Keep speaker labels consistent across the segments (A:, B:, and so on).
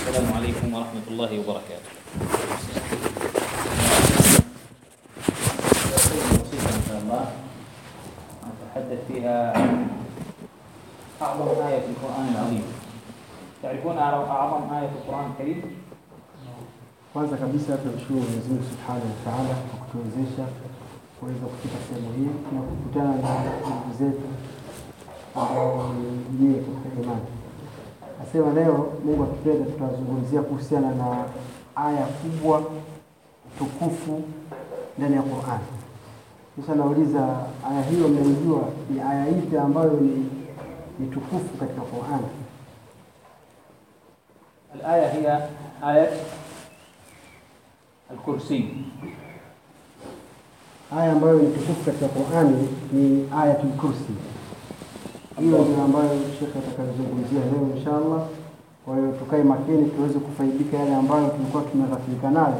A: السلام عليكم ورحمة الله وبركاته إن شاء الله نتحدث فيها عن أعظم آية في القرآن العظيم تعرفون أعظم آية في القرآن الكريم؟
B: Kwanza kabisa tunamshukuru Mwenyezi Mungu Subhanahu wa Ta'ala kwa kuweza kufika sehemu hii na kukutana na ndugu zetu ambao ni nyie katika imani. Nasema leo Mungu akipenda, tutazungumzia kuhusiana na aya kubwa tukufu ndani ya Qur'ani. Kisha nauliza aya hiyo, mnaijua ni aya ipi ambayo ni, ni tukufu katika Qur'ani?
A: Al-aya hiya ayat al-kursi
B: Aya ambayo ni tukufu katika Qur'ani ni ayatul kursi. Hiyo ndio ambayo Sheikh atakayozungumzia leo inshallah. Kwa hiyo tukae makini tuweze kufaidika yale ambayo tulikuwa tumeghafilika nayo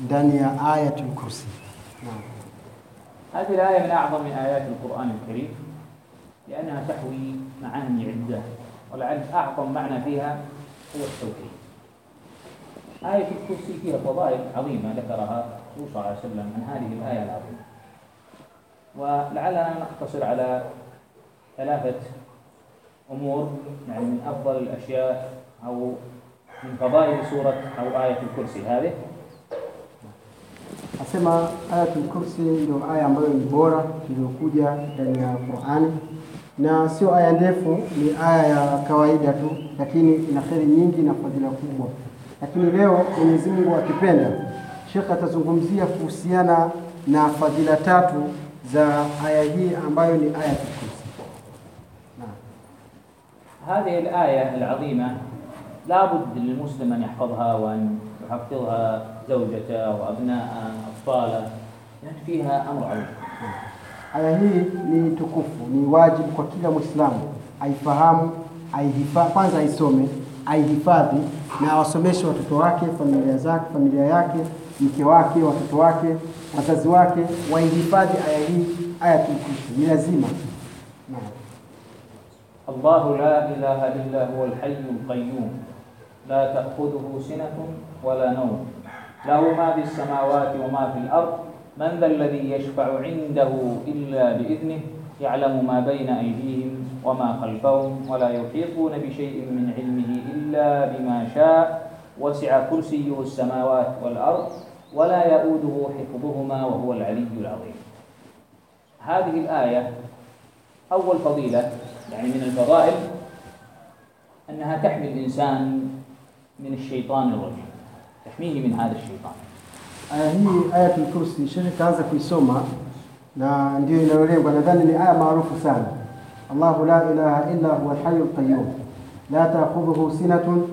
B: ndani ya ayatul kursi.
A: هذه الآية من أعظم آيات القرآن الكريم لأنها تحوي معاني عدة ولعل أعظم معنى فيها هو التوحيد آية الكرسي فيها فضائل عظيمة ذكرها المخصوص صلى الله عليه وسلم من هذه الآية العظيمة. ولعلنا نقتصر على ثلاثة أمور يعني من أفضل الأشياء أو من فضائل سورة أو آية الكرسي هذه.
B: أسمى آية الكرسي دو آية مبارك بورا دو كوديا دنيا القرآن. na sio aya ndefu ni لكن ya kawaida tu lakini ina kheri nyingi na fadhila kubwa Sheikh atazungumzia kuhusiana na fadhila tatu za aya hii ambayo ni kursi. Naam.
A: هذه الآية العظيمة لا بد للمسلم أن يحفظها وأن يحفظها زوجته وأبناءه أطفاله لأن فيها أمر عظيم
B: Aya hii ni tukufu, ni wajibu kwa kila Mwislamu aifahamu, aihifa, kwanza aisome, aihifadhi na awasomeshe watoto wake, familia zake, familia yake, mke wake, watoto wake, wazazi wake, waihifadhi aya hii, ayatul kursi, ni lazima. Naam.
A: الله لا إله إلا هو الحي القيوم لا تأخذه سنة ولا نوم له ما في السماوات وما في الأرض من ذا الذي يشفع عنده إلا بإذنه يعلم ما بين أيديهم وما خلفهم ولا يحيطون بشيء من علمه إلا بما شاء وسع كرسيه السماوات والأرض ولا يؤوده حفظهما وهو العلي العظيم. هذه الآية أول فضيلة يعني من الفضائل أنها تحمي الإنسان من الشيطان الرجيم. تحميه من هذا الشيطان.
B: آه، هي آية الكرسي. شركة هذا في سومة ندير نوريه ولذلك اللي آية معروفة سهلة الله لا إله إلا هو الحي القيوم. لا تأخذه سنة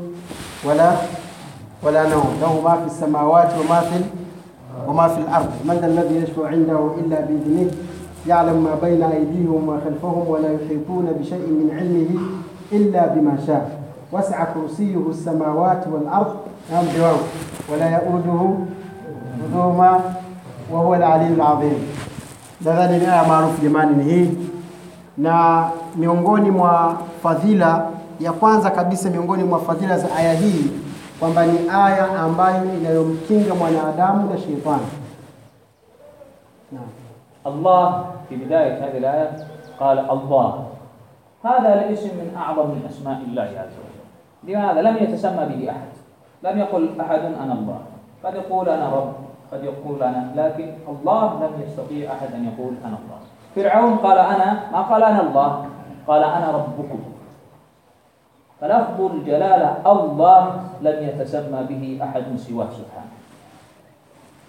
B: ولا wala nawm lahu ma fi samawati wa ma fi wa ma fi al-ard man dha alladhi yashfa'u 'indahu illa bi idhnihi ya'lamu ma bayna aydihim wa khalfahum wa la yuhituna bi shay'in min 'ilmihi illa bima sha'a wasi'a kursiyyuhu as-samawati wal ard nam jawab wa la ya'uduhu huduma wa huwa al-aliyyul azim. Nadhani ni aya maarufu jamani, ni hii na miongoni mwa fadhila ya kwanza kabisa, miongoni mwa fadhila za aya hii kwamba ni aya ambayo inayomkinga mwanadamu na shetani.
A: الله في بداية هذه الآية قال الله هذا الاسم من أعظم من أسماء الله عز وجل لماذا؟ لم يتسمى به أحد لم يقل أحد أنا الله قد يقول أنا رب قد يقول أنا لكن الله لم يستطيع أحد أن يقول أنا الله فرعون قال أنا ما قال أنا الله قال أنا ربكم فلفظ الجلالة الله لم يتسمى به أحد سواه سبحانه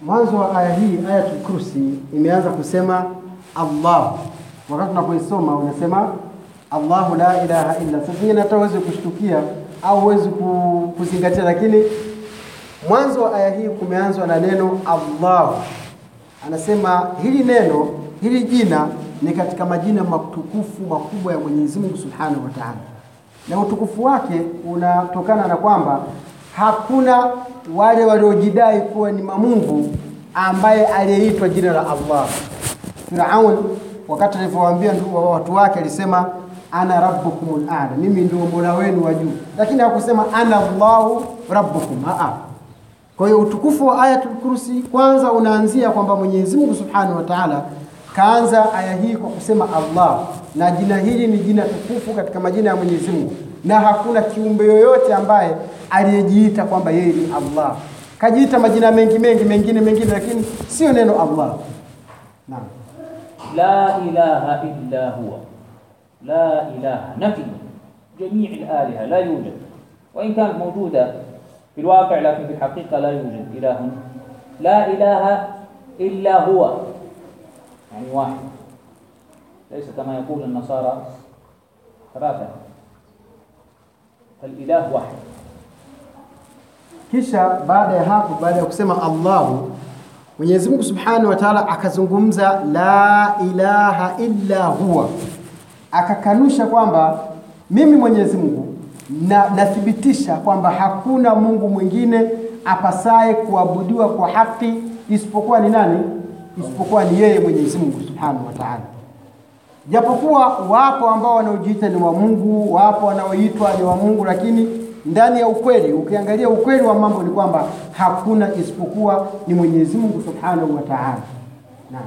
B: Mwanzo wa aya hii ayatul kursi imeanza kusema Allah. Wakati unapoisoma unasema Allahu la ilaha illa. Sasa ingine hata uwezi kushtukia au huwezi ku- kuzingatia, lakini mwanzo wa aya hii kumeanzwa na neno Allah. Anasema hili neno, hili jina ni katika majina matukufu makubwa ya Mwenyezi Mungu Subhanahu wa Ta'ala, na utukufu wake unatokana na kwamba hakuna wale waliojidai kuwa ni mamungu ambaye aliyeitwa jina la Allah. Firaun wakati alivyowaambia ndu- watu wake alisema ana rabbukumul a'la, mimi ndio mola wenu wa juu, lakini hakusema ana Allahu rabbukum. Aa. Kwa hiyo utukufu wa Ayatul Kursi kwanza unaanzia kwamba Mwenyezi Mungu Subhanahu wa Ta'ala Kaanza aya hii kwa kusema Allah, na jina hili ni jina tukufu katika majina ya Mwenyezi Mungu, na hakuna kiumbe yoyote ambaye aliyejiita kwamba yeye ni Allah. Kajiita majina mengi mengi mengine mengine, lakini sio neno Allah. Naam,
A: la ilaha illa huwa. La ilaha. Nafi jamii alaliha la yujad. Wa in kanat mawjuda fi lwaqi, lakin fi lhaqiqa la yujad. Ilahun. La ilaha illa huwa. يعني واحد ليس كما يقول النصارى ثلاثة فالإله واحد
B: Kisha baada ya hapo, baada ya kusema Allahu, Mwenyezi Mungu Subhanahu wa Ta'ala akazungumza la ilaha illa huwa, akakanusha kwamba mimi Mwenyezi Mungu na nathibitisha kwamba hakuna Mungu mwingine apasaye kuabudiwa kwa haki isipokuwa ni nani? isipokuwa ni yeye Mwenyezi Mungu Subhanahu wa Ta'ala. Japokuwa wapo ambao wanaojiita ni wa Mungu, wapo wanaoitwa ni wa Mungu, lakini ndani ya ukweli, ukiangalia ukweli wa mambo ni kwamba hakuna isipokuwa ni Mwenyezi Mungu Subhanahu wa Ta'ala. Naam.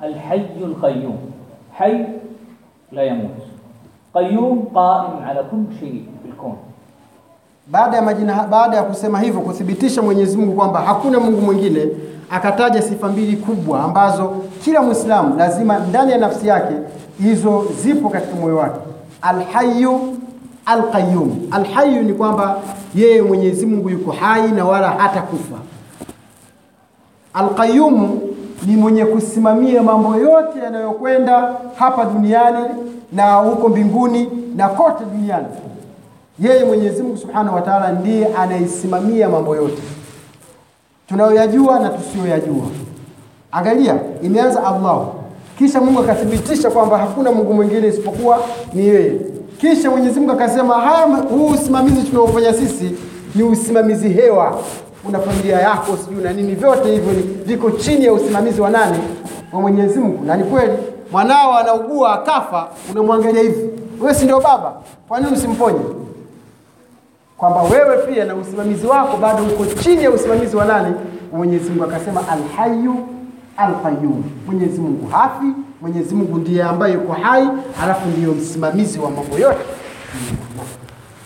A: Al-Hayyul Qayyum. Hayy la yamut. Qayyum qa'im ala kulli shay fil kawn.
B: Baada ya majina, baada ya kusema hivyo kuthibitisha Mwenyezi Mungu kwamba hakuna Mungu mwingine akataja sifa mbili kubwa ambazo kila Mwislamu lazima ndani ya nafsi yake hizo zipo katika moyo wake, alhayu alqayyum. Alhayu ni kwamba yeye Mwenyezi Mungu yuko hai na wala hata kufa. Alqayyum ni mwenye kusimamia mambo yote yanayokwenda hapa duniani na huko mbinguni na kote duniani. Yeye Mwenyezi Mungu Subhanahu wa Ta'ala ndiye anaisimamia mambo yote tunayoyajua na tusiyoyajua. Angalia, imeanza Allah, kisha Mungu akathibitisha kwamba hakuna Mungu mwingine isipokuwa ni yeye. Kisha Mwenyezi Mungu akasema haya, huu usimamizi tunaofanya sisi ni usimamizi hewa, una familia yako sijui na nini, vyote hivyo viko chini ya usimamizi wa nani? Wa Mwenyezi Mungu. Na ni kweli mwanao anaugua akafa, unamwangalia hivi, wewe si ndio baba? Kwa nini usimponye? kwamba wewe pia na usimamizi wako bado uko chini ya usimamizi wa nani? Mwenyezi Mungu akasema alhayu alqayyum. Mwenyezi Mungu hafi, Mwenyezi Mungu ndiye ambaye yuko hai, halafu ndiyo msimamizi wa mambo yote.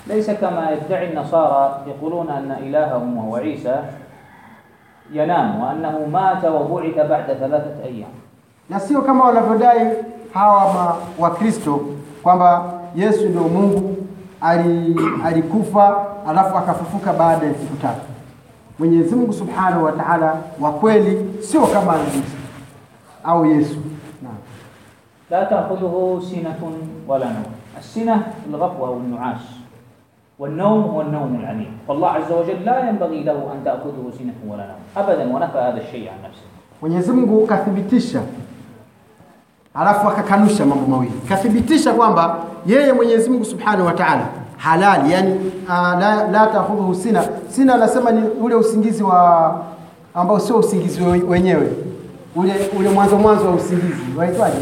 A: ليس كما يدعي النصارى يقولون أن إلههم وهو عيسى ينام وأنه مات وبعث بعد ثلاثة أيام
B: Na sio kama wanavyodai hawa ma- Wakristo kwamba Yesu ndio Mungu ali, alikufa alafu akafufuka baada ya siku tatu. Mwenyezi Mungu Subhanahu wa Ta'ala wa kweli sio kama Isa au Yesu. Naam.
A: لا تأخذه سنة ولا نوم السنة الغفوة والنعاس والنوم هو النوم العميق فالله عز وجل لا ينبغي له أن تأخذه سنة ولا نوم أبدا ونفى هذا الشيء عن نفسه
B: Mwenyezi Mungu kathibitisha, alafu akakanusha mambo mawili. Kathibitisha kwamba yeye Mwenyezi Mungu Subhanahu wa Ta'ala halali, yani uh, la, la takhudhuhu sina. Sina anasema ni ule usingizi wa ambao sio usingizi wenyewe, ule ule mwanzo mwanzo wa usingizi waitwaje?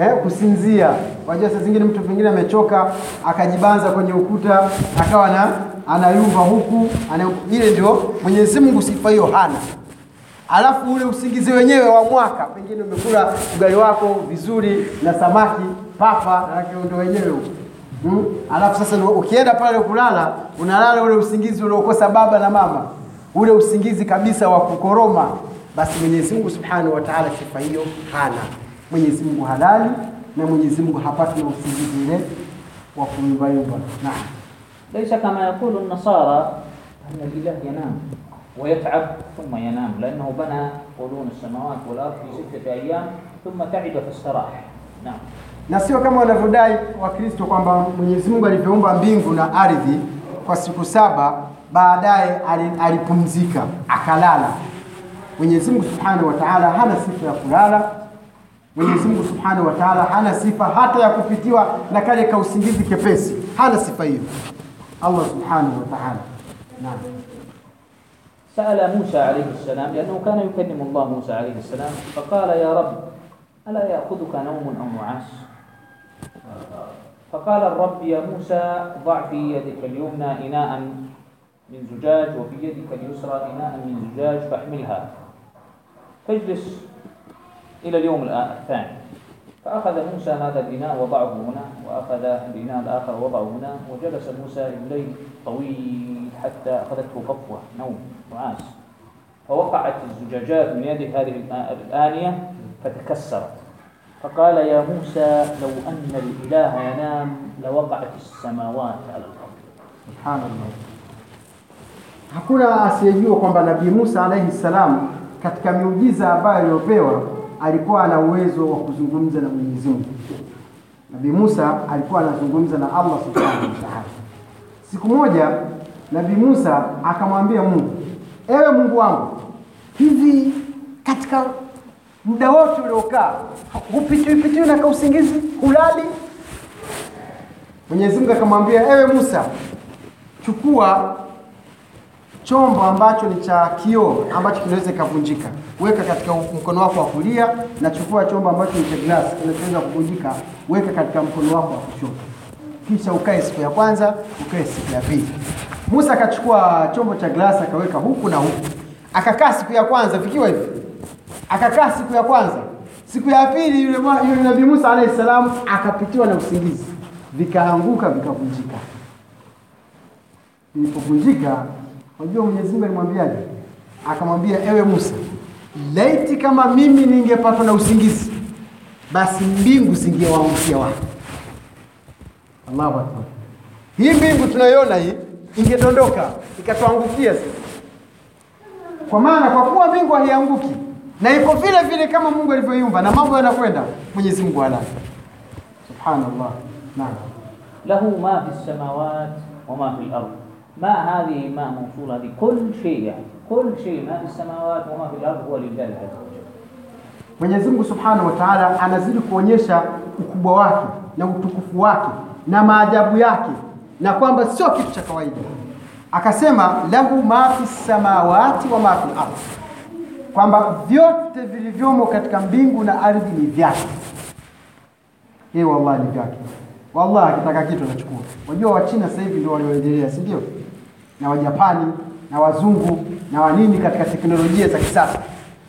B: Eh, kusinzia. Wajua saa zingine mtu pengine amechoka akajibanza kwenye ukuta akawa na anayumba huku ile ndio Mwenyezi Mungu sifa hiyo hana alafu ule usingizi wenyewe wa mwaka, pengine umekula ugali wako vizuri na samaki papa na kiondo wenyewe huko hmm? Alafu sasa ukienda pale kulala, unalala ule usingizi uliokosa baba na mama, ule usingizi kabisa wa kukoroma. Basi Mwenyezi Mungu Subhanahu wa Ta'ala sifa hiyo hana. Mwenyezi Mungu halali na Mwenyezi Mungu hapati na usingizi ile wa kuyumbayumba. Naam,
A: laisa kama yakulu nasara anna billahi yanam ويتعب ثم ينام لأنه بنى قرون السماوات والأرض في ستة أيام ثم تعب فاستراح نعم
B: na sio kama wanavyodai Wakristo kwamba Mwenyezi Mungu alivyoumba mbingu na ardhi kwa siku saba, baadaye ali- alipumzika akalala. Mwenyezi Mungu Subhanahu wa Ta'ala hana sifa ya kulala. Mwenyezi Mungu Subhanahu wa Ta'ala hana sifa hata ya kupitiwa na kale ka usingizi kepesi, hana sifa hiyo Allah Subhanahu wa Ta'ala. Naam.
A: سأل موسى عليه السلام لأنه كان يكلم الله موسى عليه السلام فقال يا رب ألا يأخذك نوم أو نعاس فقال الرب يا موسى ضع في يدك اليمنى إناء من زجاج وفي يدك اليسرى إناء من زجاج فاحملها. فاجلس إلى اليوم الثاني. فأخذ موسى هذا الإناء وضعه هنا وأخذ الإناء الآخر وضعه هنا وجلس موسى الليل طويل حتى أخذته غفوة نوم نعاس فوقعت الزجاجات من يده هذه الآنية فتكسرت. فقال يا موسى لو أن الإله ينام لوقعت السماوات على الأرض.
B: Subhanallah. Hakuna asiyejua kwamba Nabii Musa alaihi salam katika miujiza ambayo aliyopewa alikuwa ana uwezo wa kuzungumza na Mwenyezi Mungu. Nabii Musa alikuwa anazungumza na Allah subhanahu wa ta'ala. Siku moja Nabii Musa akamwambia Mungu, ewe Mungu wangu, hivi katika muda wote uliokaa hupitiwi pitiwi na kausingizi, hulali? Mwenyezi Mungu akamwambia, ewe Musa, chukua chombo ambacho ni cha kioo ambacho kinaweza kikavunjika, weka katika mkono wako wa kulia, na chukua chombo ambacho ni cha glasi kinachoweza kuvunjika, weka katika mkono wako wa kushoto, kisha ukae siku ya kwanza, ukae siku ya pili. Musa akachukua chombo cha glasi akaweka huku na huku, akakaa siku ya kwanza vikiwa hivi, akakaa siku ya kwanza. Siku ya pili yule, yule Nabii Musa alayhi salam akapitiwa na usingizi, vikaanguka vikavunjika. Ilipovunjika, Unajua Mwenyezi Mungu alimwambiaje? Akamwambia, ewe Musa, laiti kama mimi ningepatwa na usingizi, basi mbingu zingewaangukia watu. Allahu akbar! Hii mbingu tunayoiona hii ingedondoka ikatuangukia sisi, kwa maana kwa kuwa mbingu haianguki na iko vile vile kama Mungu alivyoiumba na mambo yanakwenda. Mwenyezi Mungu ala, subhanallah. Naam,
A: lahu ma fi samawati wa ma fil ardh ما هذه ما موصولة هذه كل شيء يعني كل شيء ما في السماوات وما في الأرض هو لله عز وجل
B: Mwenyezi Mungu Subhanahu wa Ta'ala anazidi kuonyesha ukubwa wake na utukufu wake na maajabu yake na kwamba sio kitu cha kawaida. Akasema lahu ma fi samawati wa ma fi ardhi, kwamba vyote vilivyomo katika mbingu na ardhi ni vyake. Hii wallahi ni vyake. Wallahi akitaka kitu anachukua. Wajua Wachina sasa hivi ndio walioendelea, si ndio? Na Wajapani na wazungu na wanini katika teknolojia za kisasa,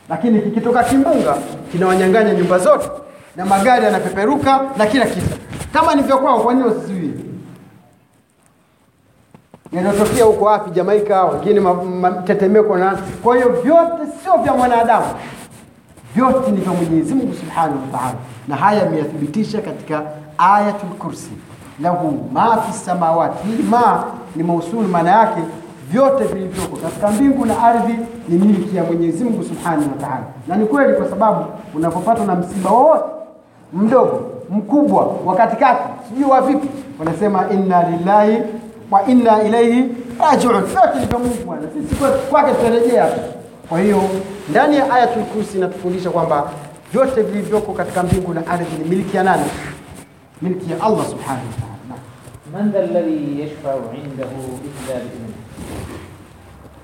B: lakini kikitoka kimbunga kinawanyang'anya nyumba zote na magari yanapeperuka na kila kitu. Kama nivyokwao, kwa nini? Yanayotokea huko wapi? Jamaika, wengine tetemeko na kwa hiyo vyote sio vya mwanadamu, vyote ni vya Mwenyezi Mungu Subhanahu wa Ta'ala, na haya ameyathibitisha katika Ayatul Kursi, lahu ma fi samawati. Hii ma ni mausulu, maana yake vyote vilivyoko katika mbingu na ardhi ni miliki ya Mwenyezi Mungu Subhanahu wa Ta'ala, na ni kweli, kwa sababu unapopatwa na msiba wowote mdogo mkubwa wa katikati, sijui wa vipi, wanasema inna lillahi wa inna ilaihi rajiun. Vyote ni vya Mungu Bwana, sisi kwake tutarejea. Kwa hiyo ndani ya Ayatul Kursi inatufundisha kwamba vyote vilivyoko katika mbingu na ardhi ni miliki ya nani? Allah subhanahu wa ta'ala. Naam.
A: من ذا الذي يشفع عنده إلا بإذنه؟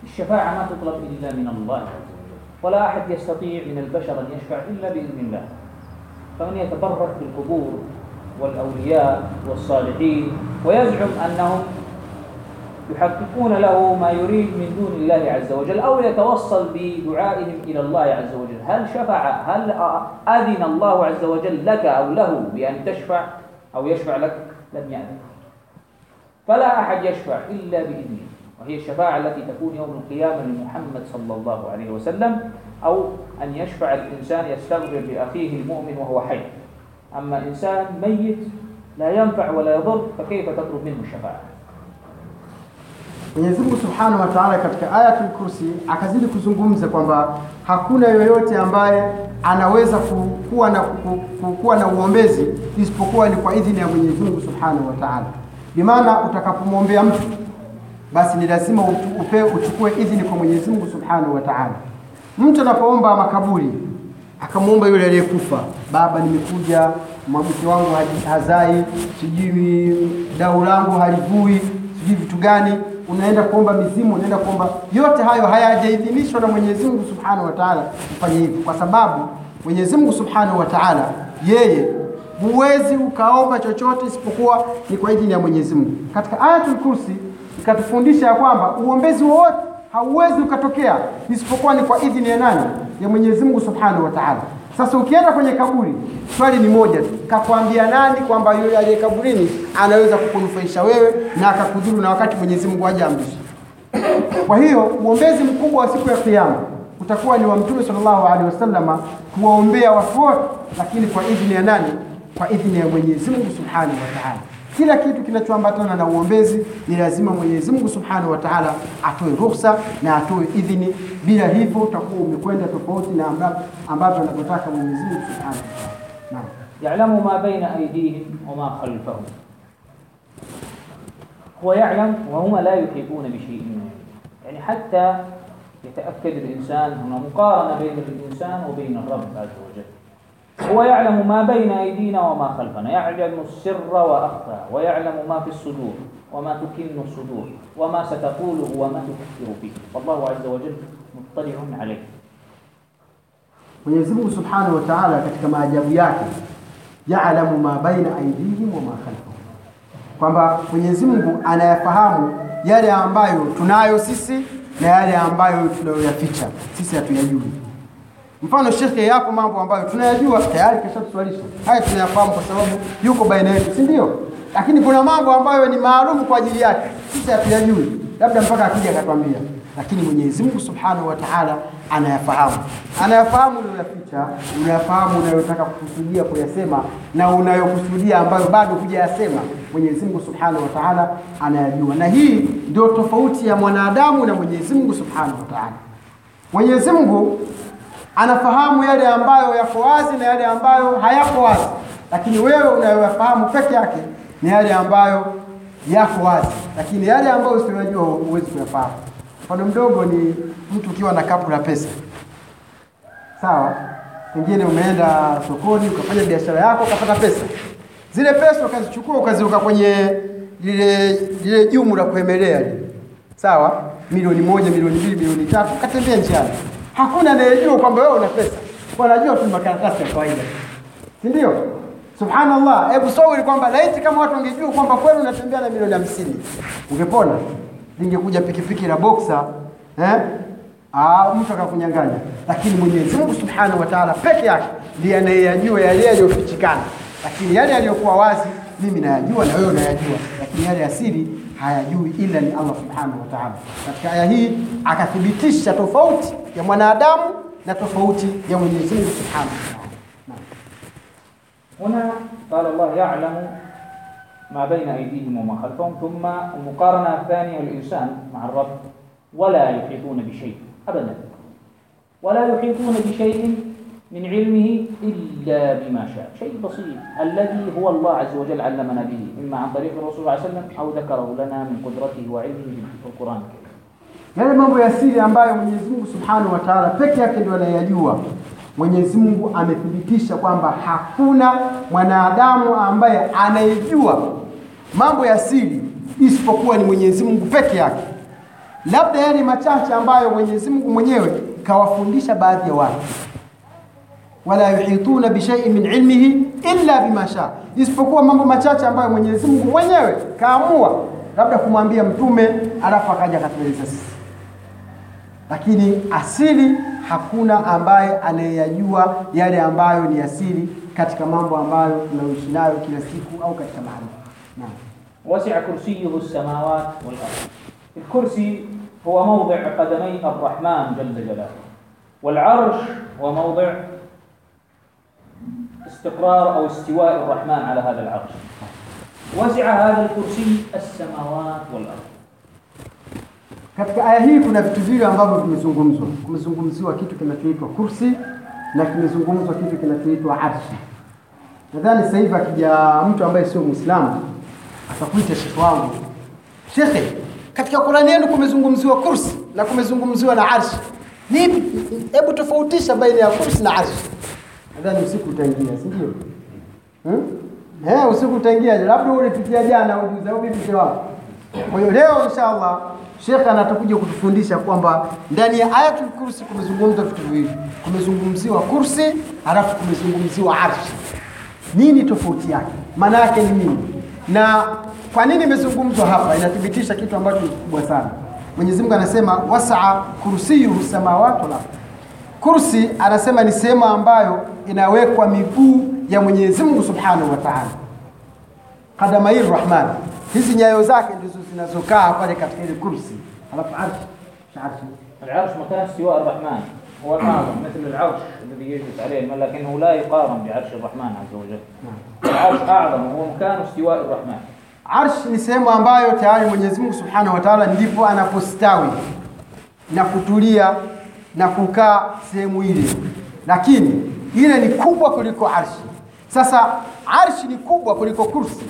A: الشفاعة ما تطلب إلا من الله عز وجل. ولا أحد يستطيع من البشر أن يشفع إلا بإذن الله. فمن يتبرك بالقبور والأولياء والصالحين ويزعم أنهم يحققون له ما يريد من دون الله عز وجل أو يتوصل بدعائهم إلى الله عز وجل. هل شفع هل أذن الله عز وجل لك أو له بأن تشفع؟ أو يشفع لك لم يأذن فلا أحد يشفع إلا بإذنه. وهي الشفاعة التي تكون يوم القيامة لمحمد صلى الله عليه وسلم أو أن يشفع الإنسان يستغفر لأخيه المؤمن وهو حي. أما إنسان ميت لا ينفع ولا يضر فكيف تطلب منه الشفاعة؟
B: Mwenyezi Mungu Subhanahu wa Ta'ala katika Ayatul Kursi akazidi kuzungumza kwamba hakuna yoyote ambaye anaweza ku- kuwa na, ku- ku- kuwa na uombezi isipokuwa ni kwa idhini ya Mwenyezi Mungu Subhanahu wa Ta'ala. Bimaana utakapomwombea mtu basi ni lazima upe, uchukue idhini kwa Mwenyezi Mungu Subhanahu wa Ta'ala. Mtu anapoomba makaburi akamwomba yule aliyekufa, baba, nimekuja mke wangu hazai, sijui dau langu halivui, sijui vitu gani, unaenda kuomba mizimu, unaenda kuomba. Yote hayo hayajaidhinishwa na Mwenyezi Mungu Subhanahu wa Ta'ala kufanya hivyo, kwa sababu Mwenyezi Mungu Subhanahu wa Ta'ala, yeye huwezi ukaomba chochote isipokuwa ni kwa idhini ya Mwenyezi Mungu. Katika Ayatul Kursi ikatufundisha ya kwamba uombezi wowote hauwezi ukatokea isipokuwa ni kwa idhini ya nani? Ya Mwenyezi Mungu Subhanahu wa Ta'ala. Sasa ukienda kwenye kaburi, swali ni moja tu, kakwambia nani kwamba yule aliye kaburini anaweza kukunufaisha wewe na akakudhuru na wakati Mwenyezi Mungu hajaamrisha? Kwa hiyo uombezi mkubwa wa siku ya Kiyama utakuwa ni wa Mtume sallallahu alaihi wasallama kuwaombea watu wote, lakini kwa idhini ya nani? Kwa idhini ya Mwenyezi Mungu Subhanahu wa Ta'ala. Kila kitu kinachoambatana na uombezi ni lazima Mwenyezi Mungu Subhanahu wa Ta'ala atoe ruhusa na atoe idhini. Bila hivyo utakuwa umekwenda tofauti na ambavyo anavyotaka Mwenyezi Mungu Subhanahu wa Ta'ala. Naam.
A: يعلم ما بين أيديهم وما خلفهم هو يعلم وهم لا يحيطون بشيء من علمه يعني حتى يتأكد الإنسان هنا مقارنة بين الإنسان وبين الرب عز وجل هو يعلم ما بين أيدينا وما خلفنا يعلم السر وأخفى ويعلم ما في الصدور وما تكن الصدور وما ستقوله وما تفكر به. والله عز وجل مطلع عليه.
B: ويزبه سبحانه وتعالى كما أجابياته يعلم ما بين أيديهم وما خلفهم. kwamba Mwenyezi Mungu anayafahamu yale ambayo tunayo sisi na yale ambayo tunayoyaficha. Sisi hatuyajui. ya Mfano shekhe, yapo mambo ambayo tunayajua tayari, kashatuswalisha haya, tunayafahamu kwa sababu yuko baina yetu, si ndio? Lakini kuna mambo ambayo ni maalumu kwa ajili yake, sisi hatuyajui, labda mpaka akija akatwambia. Lakini Mwenyezi Mungu Subhanahu wa Ta'ala anayafahamu, anayafahamu unayoyaficha, unayafahamu unayotaka kukusudia kuyasema na unayokusudia ambayo bado hujayasema. Mwenyezi Mungu Subhanahu wa Ta'ala anayajua, na hii ndio tofauti ya mwanadamu na Mwenyezi Mungu Subhanahu wa Ta'ala. Mwenyezi Mungu anafahamu yale ambayo yako wazi na yale ambayo hayako wazi, lakini wewe unayoyafahamu peke yake ni yale ambayo yako wazi, lakini yale ambayo usiyojua huwezi kuyafahamu. Mfano mdogo ni mtu ukiwa na kapu la pesa, sawa. Pengine umeenda sokoni ukafanya biashara yako ukapata pesa, zile pesa ukazichukua ukaziweka kwenye lile lile jumu la kuemelea sawa, milioni moja, milioni mbili, milioni tatu, ukatembea njiani hakuna anayejua kwamba wewe una pesa, wanajua tu makaratasi ya kawaida, si ndio? Subhanallah, hebu sawiri kwamba laiti kama watu wangejua kwamba kweli unatembea na milioni hamsini ungepona, lingekuja pikipiki la boksa eh? Ah, mtu akakunyang'anya. Lakini Mwenyezi Mungu Subhanahu wa Ta'ala peke yake ndiye anayeyajua yale yaliyofichikana, lakini yale yaliyokuwa wazi mimi nayajua na wewe unayajua, lakini yale asili hayajui ila ni Allah Subhanahu wa Ta'ala. Katika aya hii akathibitisha tofauti ya mwanadamu na tofauti ya Mwenyezi Mungu Subhanahu wa Ta'ala. Naam.
A: هنا قال الله يعلم ما بين أيديهم وما خلفهم ثم المقارنة الثانية الإنسان مع الرب ولا يحيطون بشيء أبدا ولا يحيطون بشيء من علمه إلا بما شاء شيء بسيط الذي هو الله عز وجل علمنا به إما عن طريق الرسول صلى الله عليه وسلم أو ذكره لنا من قدرته وعلمه في القرآن الكريم
B: Yale mambo ya siri ambayo Mwenyezi Mungu Subhanahu wa Ta'ala peke yake ndio anayajua. Mwenyezi Mungu amethibitisha kwamba hakuna mwanadamu ambaye anayejua mambo ya siri isipokuwa ni Mwenyezi Mungu peke yake. Labda yale machache ambayo Mwenyezi Mungu mwenyewe kawafundisha baadhi ya watu, wala yuhituna bishaiin min ilmihi illa bima shaa, isipokuwa mambo machache ambayo Mwenyezi Mungu mwenyewe kaamua labda kumwambia mtume, alafu akaja akatueleza sisi. Lakini asili, hakuna ambaye anayeyajua yale ambayo ni asili katika mambo ambayo tunayoishi nayo kila siku au katika mahali. Naam,
A: wasia kursiyuhu samawat wal ard, alkursi huwa mawdi' qadamay arrahman jalla jalaluhu, wal arsh huwa mawdi' استقرار أو استواء الرحمن على هذا العرش وسع هذا الكرسي السماوات والأرض
B: Katika aya hii kuna vitu vile ambavyo vimezungumzwa. Kumezungumziwa kitu kinachoitwa kursi na kimezungumzwa kitu kinachoitwa arshi. Nadhani sasa hivi akija mtu ambaye sio Muislamu atakuita shekhe wangu, shekhe, katika Qurani yenu kumezungumziwa kursi na kumezungumziwa na arshi. Nipi? Hebu tofautisha baina ya kursi na arshi. Nadhani usiku utaingia, si ndio? Hmm? Eh, usiku utaingia, labda ulipitia jana ujuzi au bibi wako. Kwa hiyo leo inshallah Sheikh anatakuja kutufundisha kwamba ndani ya ayatul kursi kumezungumzwa vitu viwili, kumezungumziwa kursi halafu kumezungumziwa arshi. Nini tofauti yake? Maana yake ni nini? Na kwa nini imezungumzwa hapa? Inathibitisha kitu ambacho ni kikubwa sana. Mwenyezi Mungu anasema wasaa kursiyuhu samawati wal ardh. Kursi anasema ni sehemu ambayo inawekwa miguu ya Mwenyezi Mungu Subhanahu wa Ta'ala. Qadamai Rahman, hizi nyayo zake ndizo zinazokaa pale katika ile kursi. Alafu arshi, arshi
A: العرش مكان استواء الرحمن هو الأعظم مثل العرش الذي يجلس عليه الملك لكنه لا يقارن بعرش الرحمن عز وجل العرش أعظم وهو مكان استواء الرحمن
B: Arsh ni sehemu ambayo tayari Mwenyezi Mungu Subhanahu wa Ta'ala ndipo anapostawi na kutulia na kukaa sehemu ile, lakini ile ni kubwa kuliko arshi. Sasa arshi ni kubwa kuliko kursi,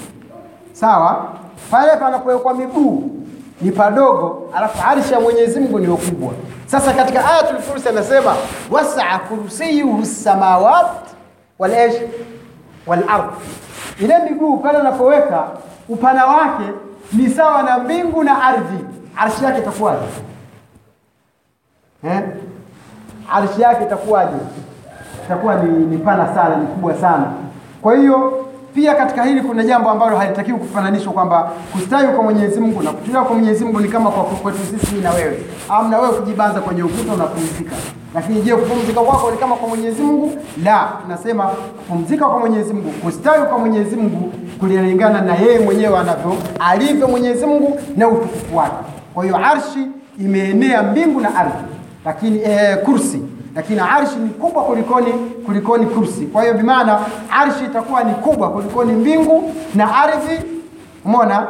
B: sawa? Pale panapowekwa miguu ni padogo, alafu arshi ya Mwenyezi Mungu ni kubwa. Sasa katika ayatul kursi anasema wasaa kursiyuhu samawat wal ash wal ard, ile miguu pale anapoweka upana wake ni sawa na mbingu na ardhi. Arshi yake itakuwaje? Eh? Arshi yake itakuwaje? Itakuwa ni, ni pana sana, ni kubwa sana. Kwa hiyo pia katika hili kuna jambo ambalo halitakiwi kufananishwa kwamba kustawi kwa Mwenyezi Mungu na kutulia kwa Mwenyezi Mungu ni kama kwa kwetu sisi na wewe. Au na wewe kujibanza kwenye ukuta unapumzika. Lakini je, kupumzika kwako ni kama kwa Mwenyezi Mungu? La, tunasema kupumzika kwa Mwenyezi Mungu, kustawi kwa Mwenyezi Mungu kulingana na yeye mwenyewe anavyo alivyo Mwenyezi Mungu na utukufu wake. Kwa hiyo arshi imeenea mbingu na ardhi, lakini eh, kursi lakini arshi ni kubwa kulikoni kulikoni kursi. Kwa hiyo bimaana arshi itakuwa ni kubwa kulikoni mbingu na ardhi. Umeona,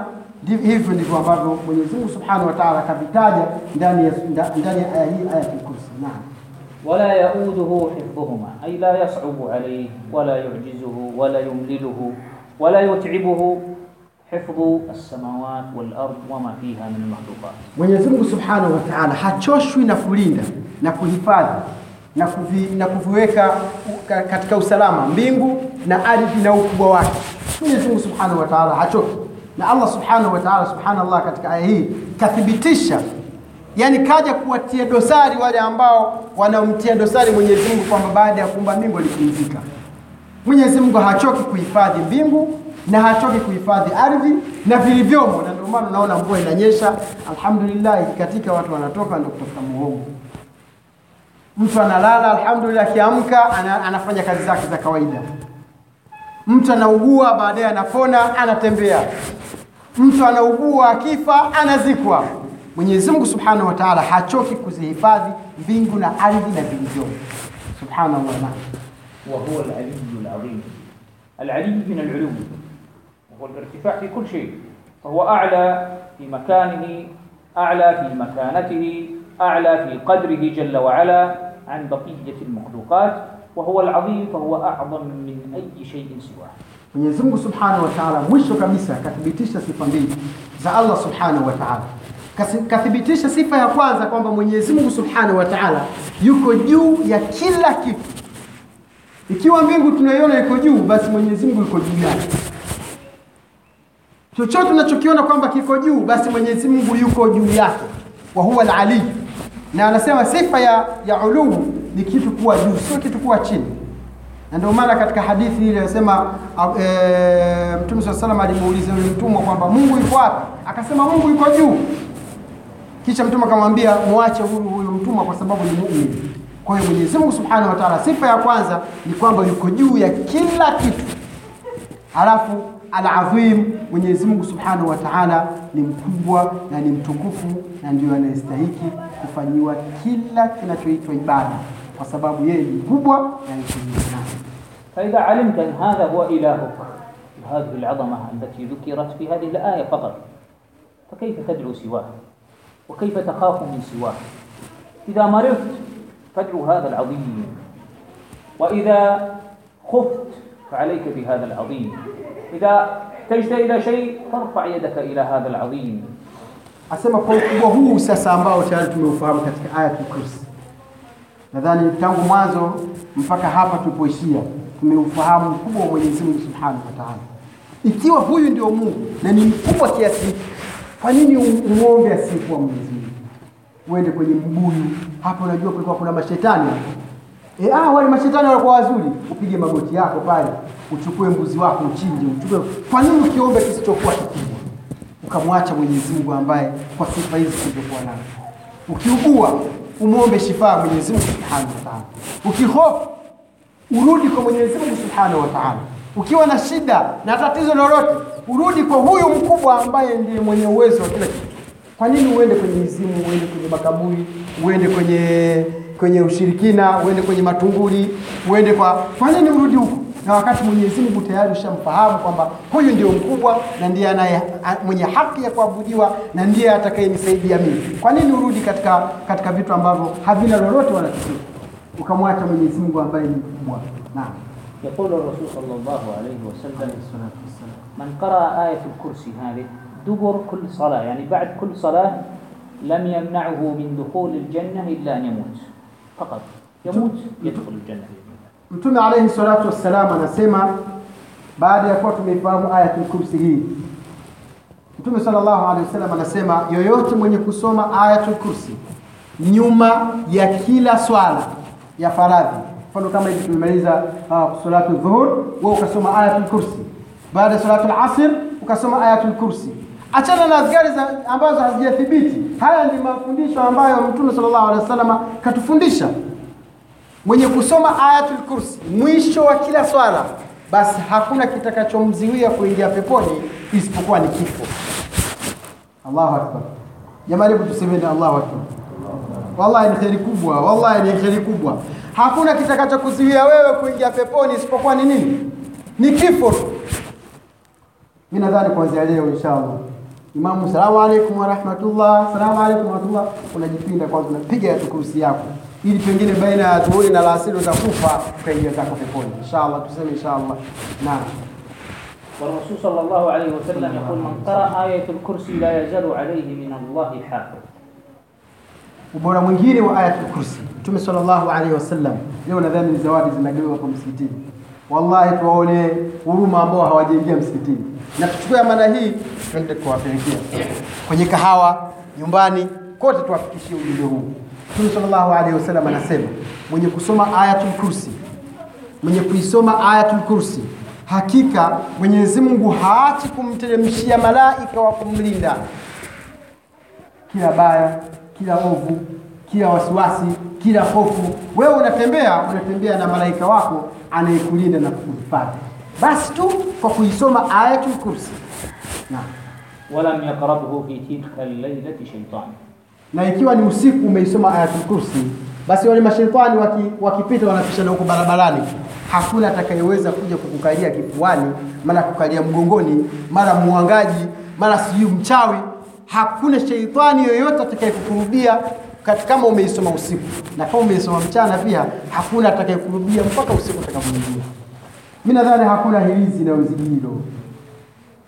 B: hivyo ndivyo ambavyo Mwenyezi Mungu Subhanahu wa akavitaja ndani ya ndani ya aya hii, ayatul kursi. Naam,
A: wala yauduhu hifdhuhuma ay la yas'ubu alayhi wala yu'jizuhu wala yumliluhu wala yut'ibuhu hifdhu as-samawat wal ard wa ma fiha min makhluqat,
B: Mwenyezi Mungu Subhanahu wa Ta'ala hachoshwi na kulinda na kuhifadhi na, kuvi, na kuviweka katika usalama mbingu na ardhi na ukubwa wake. Mwenyezi Mungu Subhanahu wa Ta'ala hachoki na Allah Subhanahu wa Ta'ala, subhanallah, katika aya hii kathibitisha, yani kaja kuwatia dosari wale ambao wanamtia dosari Mwenyezi Mungu kwamba baada ya kuumba mbingu alipumzika. Mwenyezi Mungu hachoki kuhifadhi mbingu na hachoki kuhifadhi ardhi na vilivyomo, na ndio maana unaona mvua inanyesha, alhamdulillah, ikikatika watu wanatoka ndio kutafuta muhogo. Mtu analala, alhamdulillah, akiamka anafanya kazi zake za kawaida. Mtu anaugua, baadaye anapona, anatembea. Mtu anaugua, akifa, anazikwa. Mwenyezi Mungu Subhanahu wa Ta'ala hachoki kuzihifadhi mbingu na ardhi na vilivyomo, subhanahu wa.
A: Wa huwa al-aliyyul adhim, al-aliyyu min al-ulum هو الارتفاع في كل شيء فهو أعلى في مكانه أعلى في مكانته أعلى في قدره جل وعلا عن بقية المخلوقات وهو العظيم فهو أعظم من أي شيء سواه.
B: منزمه سبحانه وتعالى مش كميسة كثبتش صفة مبين الله سبحانه وتعالى كثبتش صفة يقوانزا كما منزمه سبحانه وتعالى يكو جو يكلا كيف ikiwa mbingu tunaiona iko juu basi mwenyezi mungu iko juu yake. Chochote unachokiona kwamba kiko juu, basi Mwenyezi Mungu yuko juu yake, wa huwa al-ali. Na anasema sifa ya ya uluu ni kitu kuwa juu, sio kitu kuwa chini na ndio maana katika hadithi ile anasema e, Mtume swalla salam alimuuliza yule mtumwa kwamba Mungu yuko wapi? Akasema Mungu yuko juu. Kisha Mtume akamwambia muache huyu huyu mtumwa kwa sababu ni muumini. Kwa hiyo Mwenyezi Mungu Subhanahu wa Ta'ala, sifa ya kwanza ni kwamba yuko juu ya kila kitu. Halafu العظيم ونيزم سبحانه وتعالى نمكبوا ونمتكف ونديو نستحق كفانيوا كلا كنا تويتوا إبادة وسبب يهي مكبوا ونمتكفنا
A: فإذا علمت أن هذا هو إلهك وهذه العظمة التي ذكرت في هذه الآية فقط فكيف تدعو سواه وكيف تخاف من سواه إذا مرفت فادعو هذا العظيم وإذا خفت فعليك بهذا العظيم إذا احتجت إلى شيء فارفع يدك إلى هذا العظيم
B: Asema kwa ukubwa huu sasa ambao tayari tumeufahamu katika aya Kursi, nadhani tangu mwanzo mpaka hapa tulipoishia tumeufahamu ukubwa wa Mwenyezi Mungu Subhanahu wa Ta'ala. Ikiwa huyu ndio Mungu na ni mkubwa kiasi hiki, Kwa nini umwombe asiyekuwa Mwenyezi Mungu? Uende kwenye mbuyu hapo, unajua kulikuwa kuna mashetani hapo. E, ah, wale mashetani walikuwa wazuri. Upige magoti yako pale, uchukue mbuzi wako uchinje, uchukue. Kwa nini ukiombe kisichokuwa kikubwa ukamwacha Mwenyezi Mungu ambaye kwa sifa hizi zilizokuwa nazo? Ukiugua umwombe shifaa Mwenyezi Mungu Subhanahu wa Ta'ala. Ukihofu urudi kwa Mwenyezi Mungu Subhanahu wa Ta'ala. Ukiwa na shida na tatizo lolote, urudi kwa huyu mkubwa ambaye ndiye mwenye uwezo wa kila kitu. Kwa nini uende kwenye mizimu, uende kwenye makaburi, uende kwenye kwenye ushirikina, uende kwenye matunguri, uende kwa kwa nini urudi huko? na wakati Mwenyezi Mungu tayari ushamfahamu kwamba huyu ndio mkubwa na ndiye anaye mwenye haki ya kuabudiwa na ndiye atakayenisaidia mimi. Kwa nini urudi katika katika vitu ambavyo havina lolote wala chochote ukamwacha Mwenyezi Mungu ambaye ni mkubwa? Naam,
A: yaqulu Rasul sallallahu alayhi wasallam man qaraa ayatul kursi hadhihi dubur kulli salah, yani baada kulli salah lam yamna'uhu min dukhul aljanna illa an yamut faqat, yamut yadkhul aljanna
B: Mtume alayhi salatu wassalam anasema baada ya kuwa tumeifahamu ayatul kursi hii, Mtume sallallahu alaihi wasallam anasema yoyote mwenye kusoma ayatul kursi nyuma ya kila swala ya faradhi, mfano kama hivi tumemaliza uh, salatu dhuhur, wewe ukasoma ayatul kursi, baada ya salatu asr ukasoma ayatul kursi. Achana na azkari ambazo hazijathibiti. Haya ni mafundisho ambayo Mtume sallallahu alaihi wasallam katufundisha mwenye kusoma ayatul kursi mwisho wa kila swala, basi hakuna kitakachomziwia kuingia peponi isipokuwa ni kifo. Allahu akbar! Jamani, hebu tusemeni Allahu akbar! Wallahi ni kheri kubwa, wallahi ni kheri kubwa. Hakuna kitakachokuziwia wewe kuingia peponi isipokuwa ni nini? Ni kifo. Mimi nadhani kuanzia leo inshallah Imamu, salamu alaykum wa rahmatullah, salamu alaykum wa rahmatullah, unajipinda kwanza, unapiga ya kursi yako ili pengine baina ya dhuhuri na alasiri utakufa ukaingia zako peponi inshallah. Tuseme inshallah. Naam.
A: والرسول صلى الله عليه وسلم يقول من قرأ آية الكرسي لا يزال عليه من الله حافظ
B: Ubora mwingine wa ayatul kursi, Mtume sallallahu alaihi wasallam, leo nadhani ni zawadi zinagawiwa kwa msikitini. Wallahi tuwaone huruma ambao hawajaingia msikitini, na tuchukue amana hii twende kuwapelekea kwenye kahawa, nyumbani, kote tuwafikishie ujumbe huu. Mtume sallallahu alaihi wasallam anasema mwenye kusoma Ayatul Kursi, mwenye kuisoma Ayatul Kursi, hakika Mwenyezi Mungu haachi kumteremshia malaika wa kumlinda kila baya, kila ovu, kila wasiwasi, kila hofu. Wewe unatembea unatembea na malaika wako anayekulinda na kukuhifadhi, basi tu kwa kuisoma Ayatul Kursi. Naam,
A: walam yakrabhu fi tilka al-laylati
B: na ikiwa ni usiku umeisoma ayatul kursi, basi wale mashaitani waki, wakipita wanapishana huko barabarani, hakuna atakayeweza kuja kukukalia kifuani, mara kukalia mgongoni, mara muangaji, mara sijui mchawi. Hakuna sheitani yoyote atakayekukurubia kama umeisoma usiku, na kama umeisoma mchana pia hakuna atakayekurudia mpaka usiku utakapoingia. Mimi nadhani hakuna hirizi inayozidi hilo.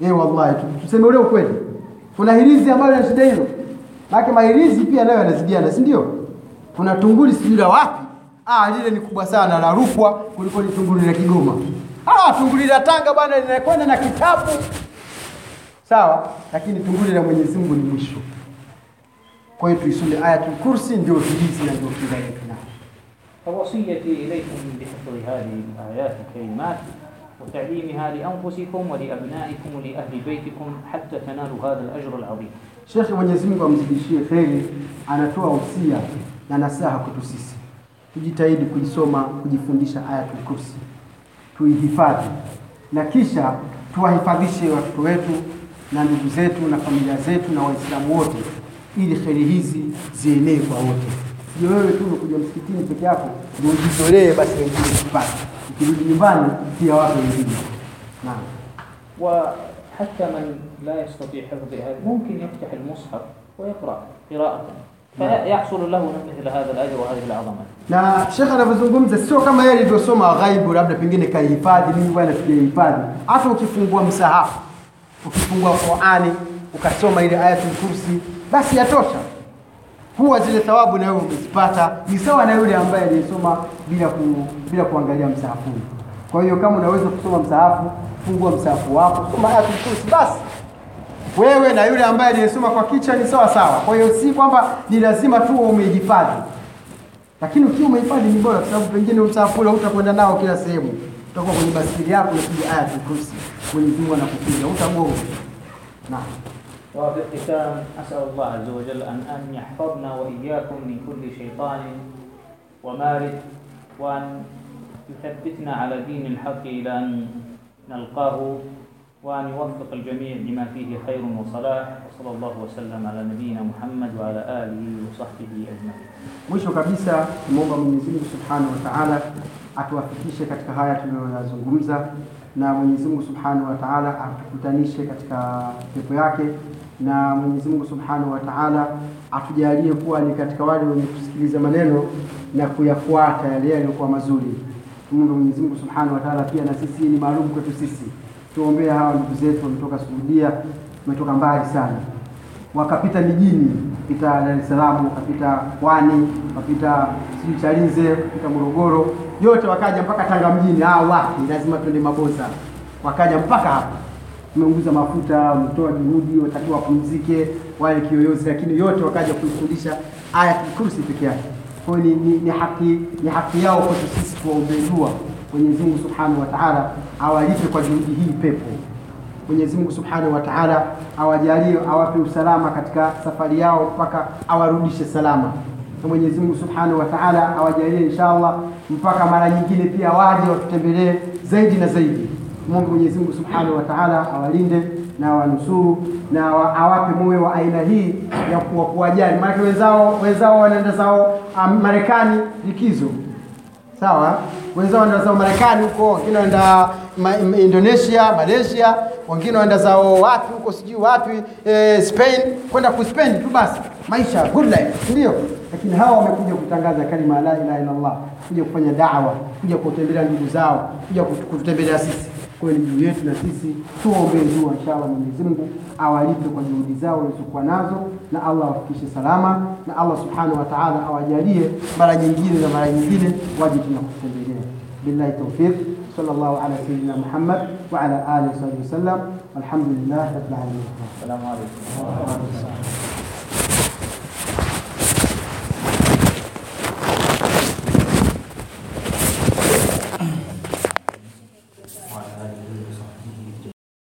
B: Eh, wallahi tuseme ule ukweli. Kuna hirizi ambayo ina hilo. Maana mailizi pia nayo yanazidiana, si ndio? Kuna tunguli sijui la wapi. Ah, lile ni kubwa sana la Rukwa kuliko ni tunguli la Kigoma. Ah, tunguli la Tanga bwana linakwenda na kitabu. Sawa, lakini tunguli la Mwenyezi Mungu ni mwisho. Kwa hiyo tuisome Ayatul Kursi ndio tulizi na ndio kinga yetu.
A: Tawasiyati ilaykum bihifdhi hadhihi al-ayat al-karimat وتعليمها لأنفسكم ولأبنائكم ولأهل بيتكم حتى تنالوا هذا الأجر العظيم
B: Shekhe Mwenyezi Mungu amzidishie kheri, anatoa usia na nasaha kwetu sisi, tujitahidi kuisoma, kujifundisha ayatul kursi, tuihifadhi na kisha tuwahifadhishe watoto wetu na ndugu zetu na familia zetu na Waislamu wote, ili kheri hizi zienee kwa wote. Sio wewe tu umekuja msikitini peke yako ndio ujizolee, basi wengine usipate. يبالي فيها واحد يجيبها نعم.
A: وحتى من لا يستطيع حفظ هذا ممكن يفتح المصحف ويقرأ قراءة. فيحصل نعم. له مثل هذا الأجر وهذه العظمة.
B: نا شيخ أنا بزنقوم زي كما يلي دو سوء ما غيب ورابنا بنجيني كيفادي مين وأنا في كيفادي عفو كيفنقوا مساحف وكيفنقوا قرآني؟ وكتوما إلي آية الكرسي؟ بس يتوشا Huwa zile thawabu na wewe umezipata, ni sawa na yule ambaye aliyesoma bila ku, bila kuangalia msahafu. Kwa hiyo kama unaweza kusoma msahafu, fungua msahafu wako, soma ayatul kursi basi wewe na yule ambaye aliyesoma kwa kichwa ni sawa sawa. Kwa hiyo si kwamba ni lazima tu umehifadhi, lakini ukiwa umehifadhi ni bora, kwa sababu pengine msahafu ule utakwenda nao kila sehemu, utakuwa kwenye basikeli yako unapiga Ayatul Kursi, Mwenyezi Mungu anakupiga, utagonga. Naam.
A: وفي الختام أسأل الله عز وجل أن أن يحفظنا وإياكم من كل شيطان ومارد وأن يثبتنا على دين الحق إلى أن نلقاه وأن يوفق الجميع لما فيه خير وصلاح. وصلى الله وسلم على نبينا محمد وعلى آله وصحبه أجمعين.
B: Mwisho kabisa tumwomba Mwenyezi Mungu Subhanahu wa Ta'ala haya tunayoyazungumza, na Mwenyezi Mungu Subhanahu wa Ta'ala atukutanishe katika pepo yake, na Mwenyezi Mungu Subhanahu wa Ta'ala atujalie kuwa ni katika wale wenye kusikiliza maneno na kuyafuata yale yaliyokuwa mazuri. Tumwombe Mwenyezi Mungu Subhanahu wa Ta'ala pia na sisi ni maalum kwetu sisi, tuombee hawa ndugu zetu wametoka Saudia, wametoka mbali sana. Wakapita mijini, wakapita Dar es Salaam, kapita Pwani, kapita sijui Chalinze, wakapita Morogoro, yote wakaja mpaka Tanga mjini. Ah, wapi, lazima twende Mabosa. Wakaja mpaka hapa, umeunguza mafuta, wametoa juhudi, watakiwa wapumzike, wale kiyoyozi, lakini yote wakaja kuifundisha aya Kursi peke yake. Kwa hiyo ni, ni, ni haki ni haki yao kwetu sisi kuwaombea dua Mwenyezi Mungu Subhanahu wa Ta'ala awalipe kwa juhudi hii pepo. Mwenyezi Mungu Subhanahu wa Ta'ala awajalie awape usalama katika safari yao mpaka awarudishe salama. Mwenyezi Mungu Subhanahu wa Ta'ala awajalie inshallah mpaka mara nyingine pia waje watutembelee zaidi na zaidi. Mungu Mwenyezi Mungu Subhanahu wa Ta'ala awalinde na awanusuru na awape moyo wa aina hii ya kuwa kuwajali, maana wenzao wenzao wanaenda zao Marekani likizo sawa wenzao wanaenda zao Marekani huko, wengine wanaenda ma- Indonesia, Malaysia, wengine waenda zao wapi huko sijui wapi eh, Spain, kwenda kuspend tu basi maisha good life, ndio. Lakini hawa wamekuja kutangaza kalima la ilaha illa Allah, kuja kufanya da'wa, kuja kutembelea ndugu zao, kuja kututembelea sisi. Kwa hiyo ni juu yetu na sisi tuombee dua, inshallah Mwenyezi Mungu awalipe kwa juhudi zao walizokuwa nazo, na Allah awafikishe salama, na Allah subhanahu wa ta'ala awajalie mara nyingine na mara nyingine waje tena. Billahi tawfiq, صلى الله على سيدنا محمد وعلى آله وصحبه وسلم. والحمد لله رب العالمين.
A: السلام عليكم. ورحمة الله